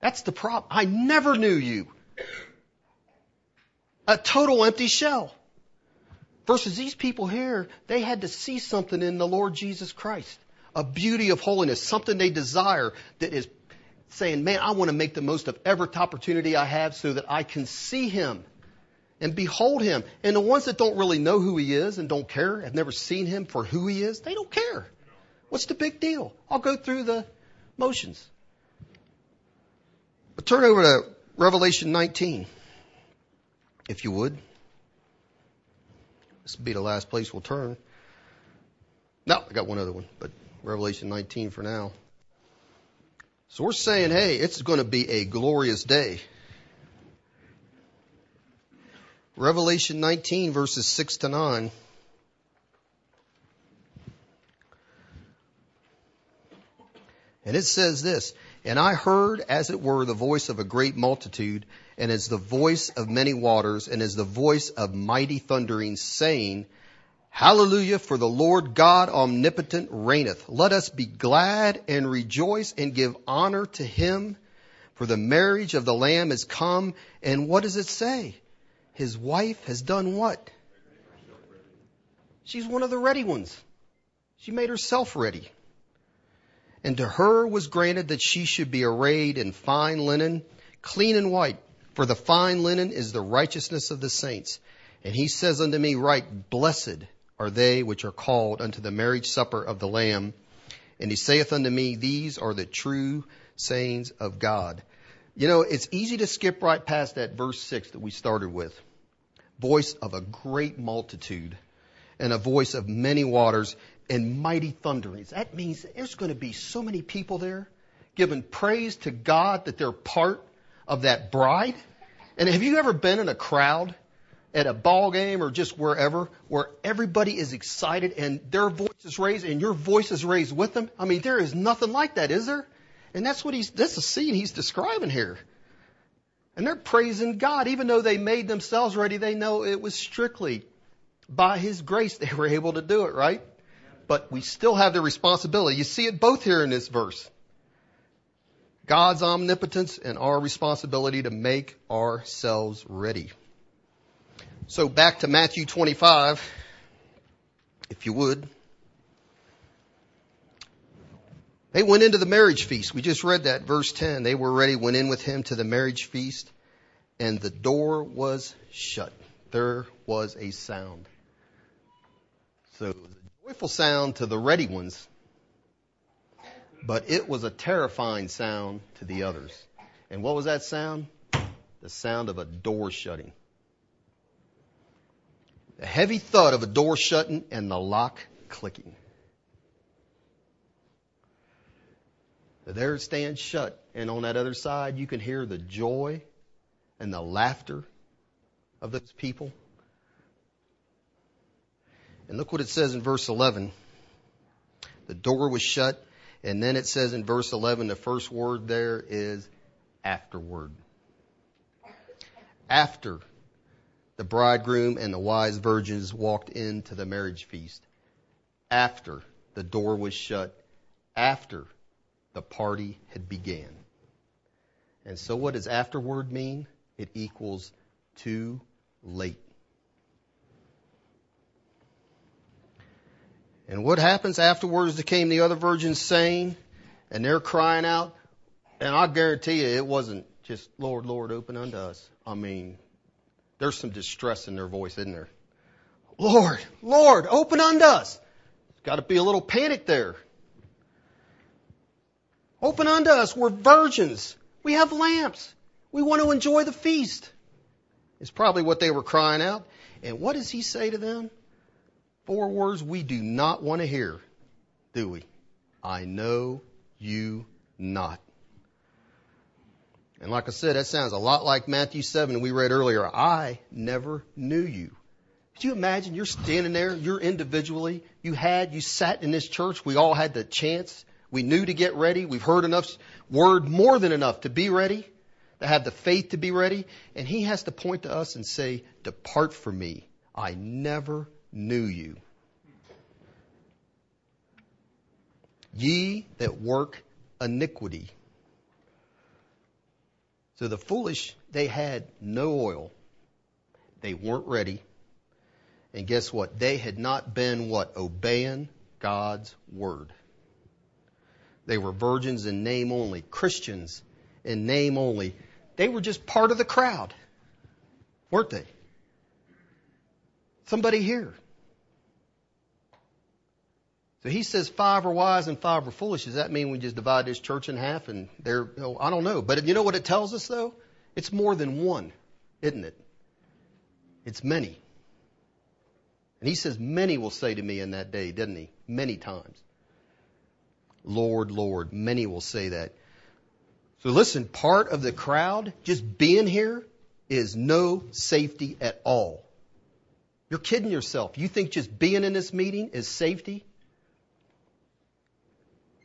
That's the problem. I never knew you. A total empty shell. Versus these people here, they had to see something in the Lord Jesus Christ. A beauty of holiness, something they desire that is saying, man, I want to make the most of every opportunity I have so that I can see Him and behold Him. And the ones that don't really know who He is and don't care, have never seen Him for who He is, they don't care. What's the big deal? I'll go through the motions. But turn over to Revelation 19, if you would. This will be the last place we'll turn. No, I got one other one, but Revelation 19 for now. So we're saying, hey, it's going to be a glorious day. Revelation 19 verses 6 to 9. And it says this, and I heard as it were the voice of a great multitude, and as the voice of many waters, and as the voice of mighty thundering, saying, Hallelujah, for the Lord God omnipotent reigneth. Let us be glad and rejoice and give honor to him, for the marriage of the Lamb is come. And what does it say? His wife has done what? She's one of the ready ones. She made herself ready. And to her was granted that she should be arrayed in fine linen, clean and white, for the fine linen is the righteousness of the saints. And he says unto me, Right, blessed are they which are called unto the marriage supper of the Lamb. And he saith unto me, These are the true sayings of God. You know, it's easy to skip right past that verse 6 that we started with. Voice of a great multitude and a voice of many waters and mighty thunderings. That means there's going to be so many people there giving praise to God that they're part of that bride. And have you ever been in a crowd at a ball game or just wherever where everybody is excited and their voice is raised and your voice is raised with them? I mean, there is nothing like that, is there? And that's what he's, that's the scene he's describing here. And they're praising God. Even though they made themselves ready, they know it was strictly by His grace they were able to do it, right? but we still have the responsibility. You see it both here in this verse. God's omnipotence and our responsibility to make ourselves ready. So back to Matthew 25. if you would. They went into the marriage feast. We just read that, verse 10. They were ready, went in with him to the marriage feast, and the door was shut. There was a sound. So a joyful sound to the ready ones, but it was a terrifying sound to the others. And what was that sound? The sound of a door shutting. The heavy thud of a door shutting and the lock clicking. There it stands shut, and on that other side, you can hear the joy and the laughter of those people. And look what it says in verse 11. The door was shut, and then it says in verse 11, the first word there is afterward. After the bridegroom and the wise virgins walked into the marriage feast. After the door was shut. After the party had began. And so what does afterward mean? It equals too late. And what happens afterwards? There came the other virgins saying, and they're crying out, and I guarantee you it wasn't just, Lord, Lord, open unto us. I mean, there's some distress in their voice, isn't there? Lord, Lord, open unto us. There's got to be a little panic there. Open unto us. We're virgins. We have lamps. We want to enjoy the feast. It's probably what they were crying out. And what does he say to them? Four words we do not want to hear, do we? I know you not. And like I said, that sounds a lot like Matthew 7 we read earlier. I never knew you. Could you imagine you're standing there, you're individually, you had, you sat in this church, we all had the chance we knew to get ready. We've heard enough word, more than enough to be ready, to have the faith to be ready. And he has to point to us and say, depart from me. I never knew you. Ye that work iniquity. So the foolish, they had no oil. They weren't ready. And guess what? They had not been what? Obeying God's word. They were virgins in name only, Christians in name only. They were just part of the crowd, weren't they? Somebody here. So he says five are wise and five are foolish. Does that mean we just divide this church in half and they're, oh, I don't know. But you know what it tells us though? It's more than one, isn't it? It's many. And he says, many will say to me in that day, didn't he? Many times. Lord, Lord. Many will say that. So listen, part of the crowd, just being here, is no safety at all. You're kidding yourself. You think just being in this meeting is safety?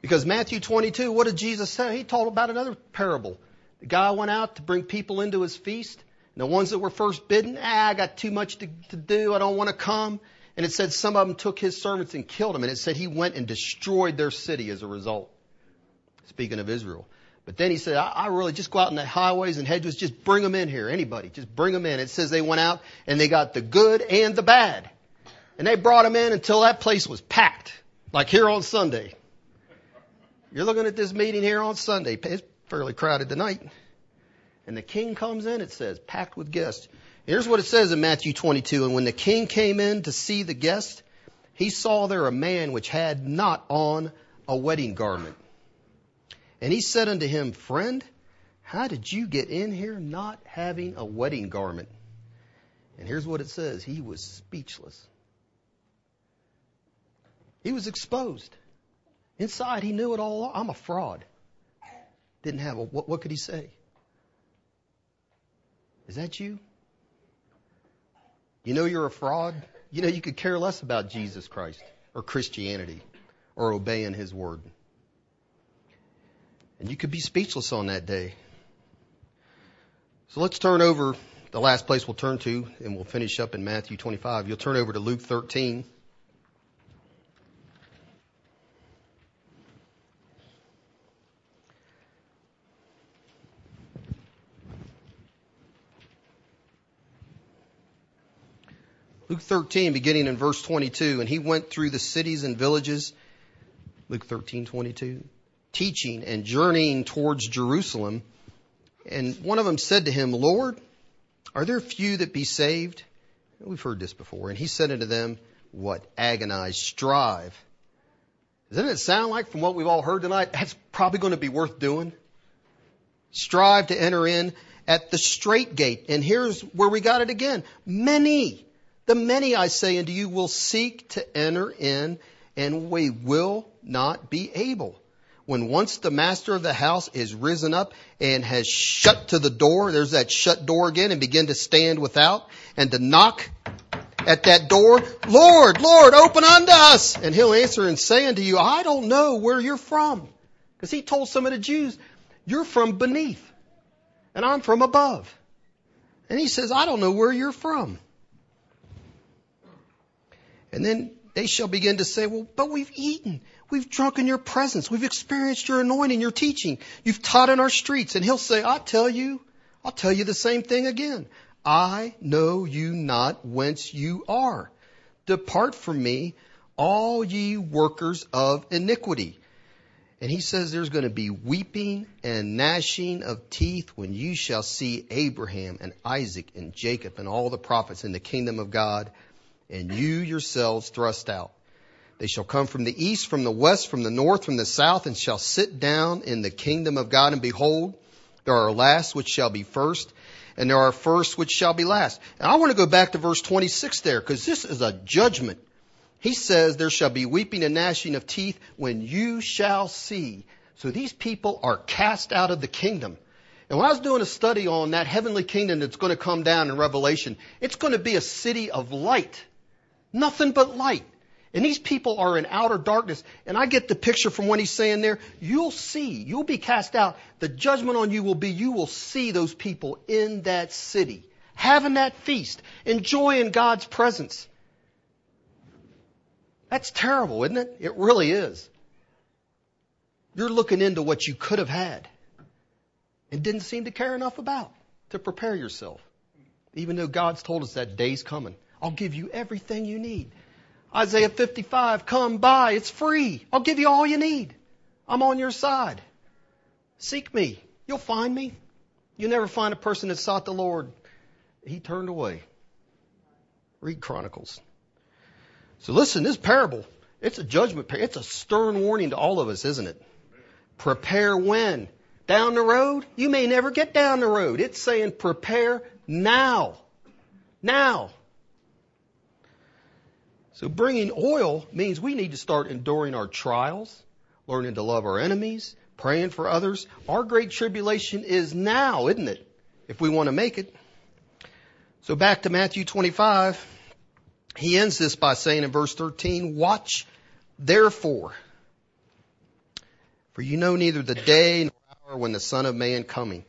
Because Matthew 22, what did Jesus say? He told about another parable. The guy went out to bring people into his feast. And the ones that were first bidden, ah, I got too much to, to do. I don't want to come. And it said some of them took his servants and killed them. And it said he went and destroyed their city as a result. Speaking of Israel. But then he said, I, I really just go out in the highways and hedges, just bring them in here. Anybody, just bring them in. It says they went out and they got the good and the bad. And they brought them in until that place was packed. Like here on Sunday. You're looking at this meeting here on Sunday. It's fairly crowded tonight. And the king comes in, it says, packed with guests. Here's what it says in Matthew 22. And when the king came in to see the guests, he saw there a man which had not on a wedding garment. And he said unto him, Friend, how did you get in here not having a wedding garment? And here's what it says He was speechless. He was exposed. Inside, he knew it all. I'm a fraud. Didn't have a, what, what could he say? Is that you? You know you're a fraud. You know you could care less about Jesus Christ or Christianity or obeying His word. And you could be speechless on that day. So let's turn over the last place we'll turn to, and we'll finish up in Matthew 25. You'll turn over to Luke 13. Luke 13, beginning in verse 22, and he went through the cities and villages, Luke 13, 22, teaching and journeying towards Jerusalem. And one of them said to him, Lord, are there few that be saved? We've heard this before. And he said unto them, What? Agonize, strive. Doesn't it sound like from what we've all heard tonight, that's probably going to be worth doing? Strive to enter in at the straight gate. And here's where we got it again. Many, the many I say unto you will seek to enter in and we will not be able. When once the master of the house is risen up and has shut to the door, there's that shut door again and begin to stand without and to knock at that door, Lord, Lord, open unto us. And he'll answer and say unto you, I don't know where you're from. Because he told some of the Jews, you're from beneath and I'm from above. And he says, I don't know where you're from. And then they shall begin to say, well, but we've eaten. We've drunk in your presence. We've experienced your anointing, your teaching. You've taught in our streets. And he'll say, I tell you, I'll tell you the same thing again. I know you not whence you are. Depart from me, all ye workers of iniquity. And he says there's going to be weeping and gnashing of teeth when you shall see Abraham and Isaac and Jacob and all the prophets in the kingdom of God and you yourselves thrust out. They shall come from the east, from the west, from the north, from the south, and shall sit down in the kingdom of God. And behold, there are last which shall be first, and there are first which shall be last. And I want to go back to verse 26 there, because this is a judgment. He says, there shall be weeping and gnashing of teeth when you shall see. So these people are cast out of the kingdom. And when I was doing a study on that heavenly kingdom that's going to come down in Revelation, it's going to be a city of light. Nothing but light. And these people are in outer darkness. And I get the picture from what he's saying there. You'll see, you'll be cast out. The judgment on you will be you will see those people in that city, having that feast, enjoying God's presence. That's terrible, isn't it? It really is. You're looking into what you could have had and didn't seem to care enough about to prepare yourself. Even though God's told us that day's coming. I'll give you everything you need. Isaiah 55, come buy, it's free. I'll give you all you need. I'm on your side. Seek me. You'll find me. You'll never find a person that sought the Lord. He turned away. Read Chronicles. So listen, this parable, it's a judgment, it's a stern warning to all of us, isn't it? Prepare when? Down the road? You may never get down the road. It's saying prepare now. Now. So bringing oil means we need to start enduring our trials, learning to love our enemies, praying for others. Our great tribulation is now, isn't it? If we want to make it. So back to Matthew 25. He ends this by saying in verse 13, watch therefore. For you know neither the day nor hour when the Son of Man coming.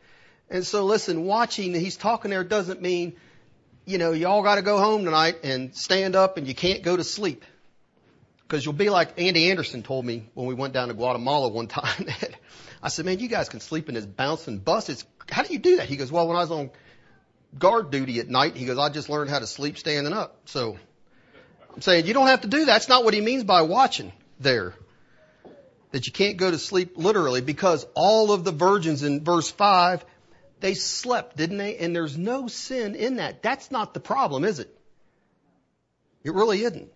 And so listen, watching, he's talking there doesn't mean you know, y'all got to go home tonight and stand up and you can't go to sleep. Because you'll be like Andy Anderson told me when we went down to Guatemala one time. I said, man, you guys can sleep in this bouncing bus. It's, how do you do that? He goes, well, when I was on guard duty at night, he goes, I just learned how to sleep standing up. So I'm saying you don't have to do that. That's not what he means by watching there. That you can't go to sleep literally because all of the virgins in verse 5 they slept, didn't they? And there's no sin in that. That's not the problem, is it? It really isn't.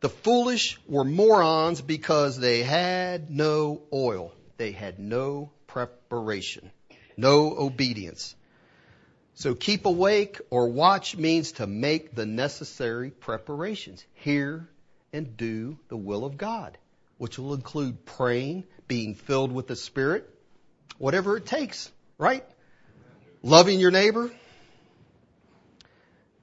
The foolish were morons because they had no oil. They had no preparation, no obedience. So keep awake or watch means to make the necessary preparations. Hear and do the will of God, which will include praying, being filled with the Spirit, whatever it takes, right? Loving your neighbor.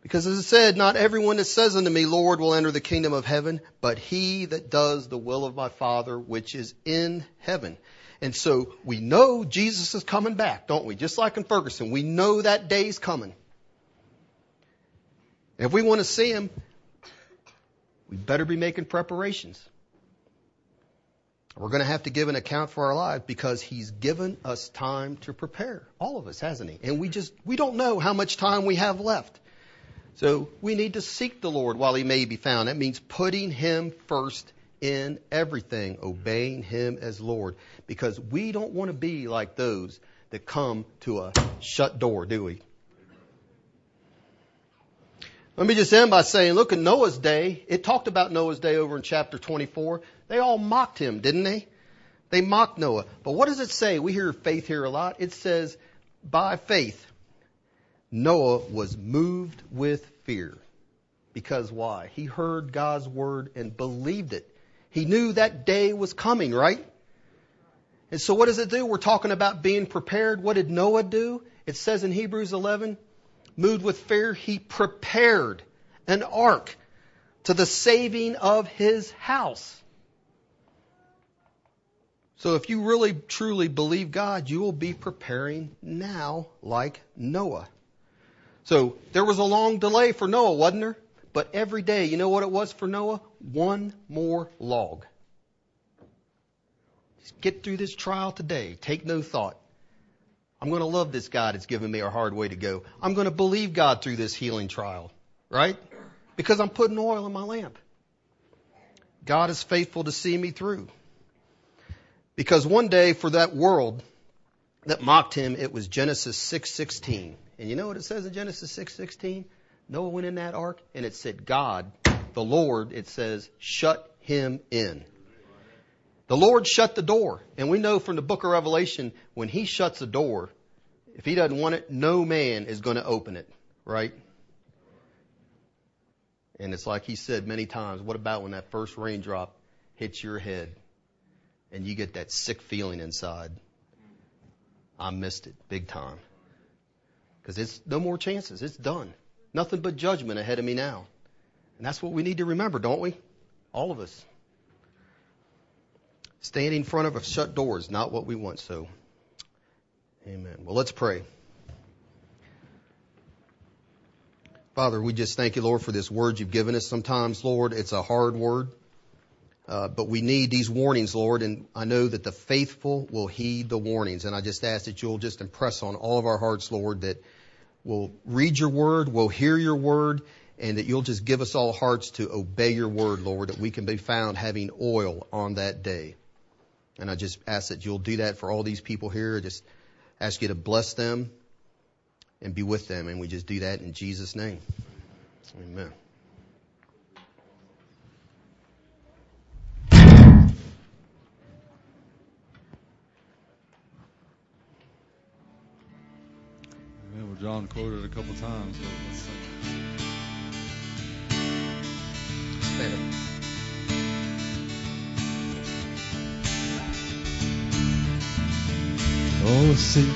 Because as it said, not everyone that says unto me, Lord, will enter the kingdom of heaven, but he that does the will of my Father which is in heaven. And so we know Jesus is coming back, don't we? Just like in Ferguson, we know that day's coming. And if we want to see him, we better be making preparations. We're going to have to give an account for our lives because he's given us time to prepare. All of us, hasn't he? And we just, we don't know how much time we have left. So we need to seek the Lord while he may be found. That means putting him first in everything, obeying him as Lord. Because we don't want to be like those that come to a shut door, do we? Let me just end by saying, look at Noah's day. It talked about Noah's day over in chapter 24. They all mocked him, didn't they? They mocked Noah. But what does it say? We hear faith here a lot. It says, by faith, Noah was moved with fear. Because why? He heard God's word and believed it. He knew that day was coming, right? And so what does it do? We're talking about being prepared. What did Noah do? It says in Hebrews 11, moved with fear, he prepared an ark to the saving of his house. So if you really truly believe God, you will be preparing now like Noah. So there was a long delay for Noah, wasn't there? But every day, you know what it was for Noah? One more log. Just get through this trial today. Take no thought. I'm going to love this God that's given me a hard way to go. I'm going to believe God through this healing trial, right? Because I'm putting oil in my lamp. God is faithful to see me through. Because one day for that world that mocked him, it was Genesis 6:16. And you know what it says in Genesis 6:16? Noah went in that ark and it said God, the Lord, it says, shut him in. The Lord shut the door. And we know from the book of Revelation, when He shuts a door, if He doesn't want it, no man is going to open it, right? And it's like He said many times, what about when that first raindrop hits your head and you get that sick feeling inside? I missed it big time. Because it's no more chances. It's done. Nothing but judgment ahead of me now. And that's what we need to remember, don't we? All of us. Standing in front of a shut door is not what we want, so amen. Well, let's pray. Father, we just thank you, Lord, for this word you've given us. Sometimes, Lord, it's a hard word, uh, but we need these warnings, Lord, and I know that the faithful will heed the warnings. And I just ask that you'll just impress on all of our hearts, Lord, that we'll read your word, we'll hear your word, and that you'll just give us all hearts to obey your word, Lord, that we can be found having oil on that day. And I just ask that you'll do that for all these people here. I just ask you to bless them and be with them. And we just do that in Jesus' name. Amen. Well, John quoted a couple times. So let's. Stand up. Oh, seek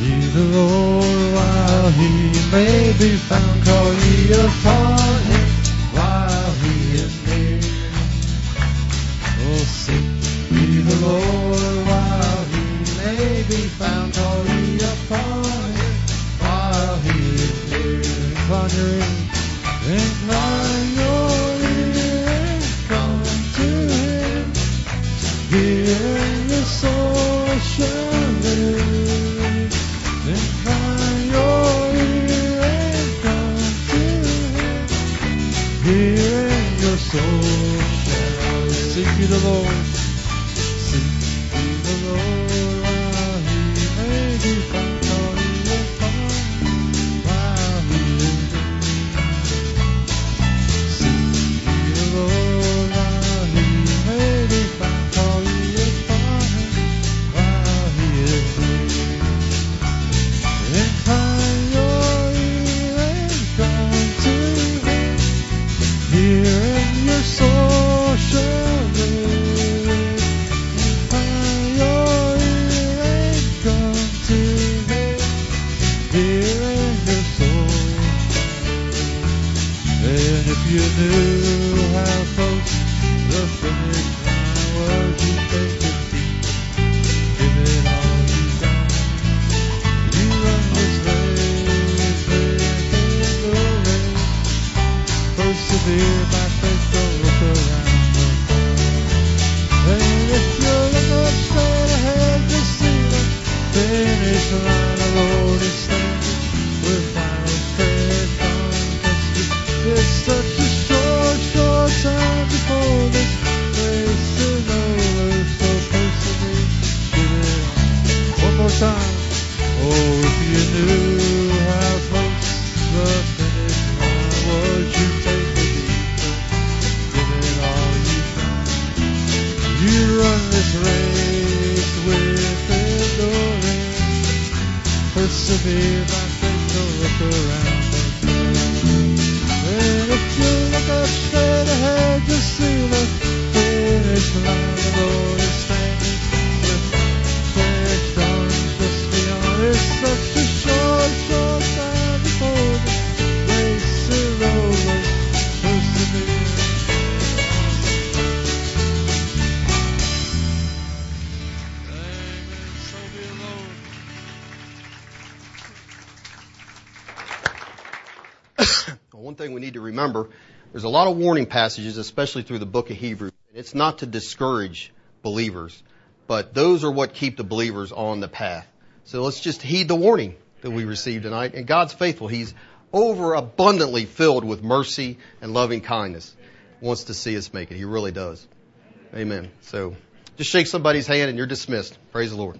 ye the Lord while he may be found. Call ye upon Incline your And warning passages, especially through the book of Hebrews. It's not to discourage believers, but those are what keep the believers on the path. So let's just heed the warning that we received tonight. And God's faithful. He's over abundantly filled with mercy and loving kindness. Wants to see us make it. He really does. Amen. So just shake somebody's hand and you're dismissed. Praise the Lord.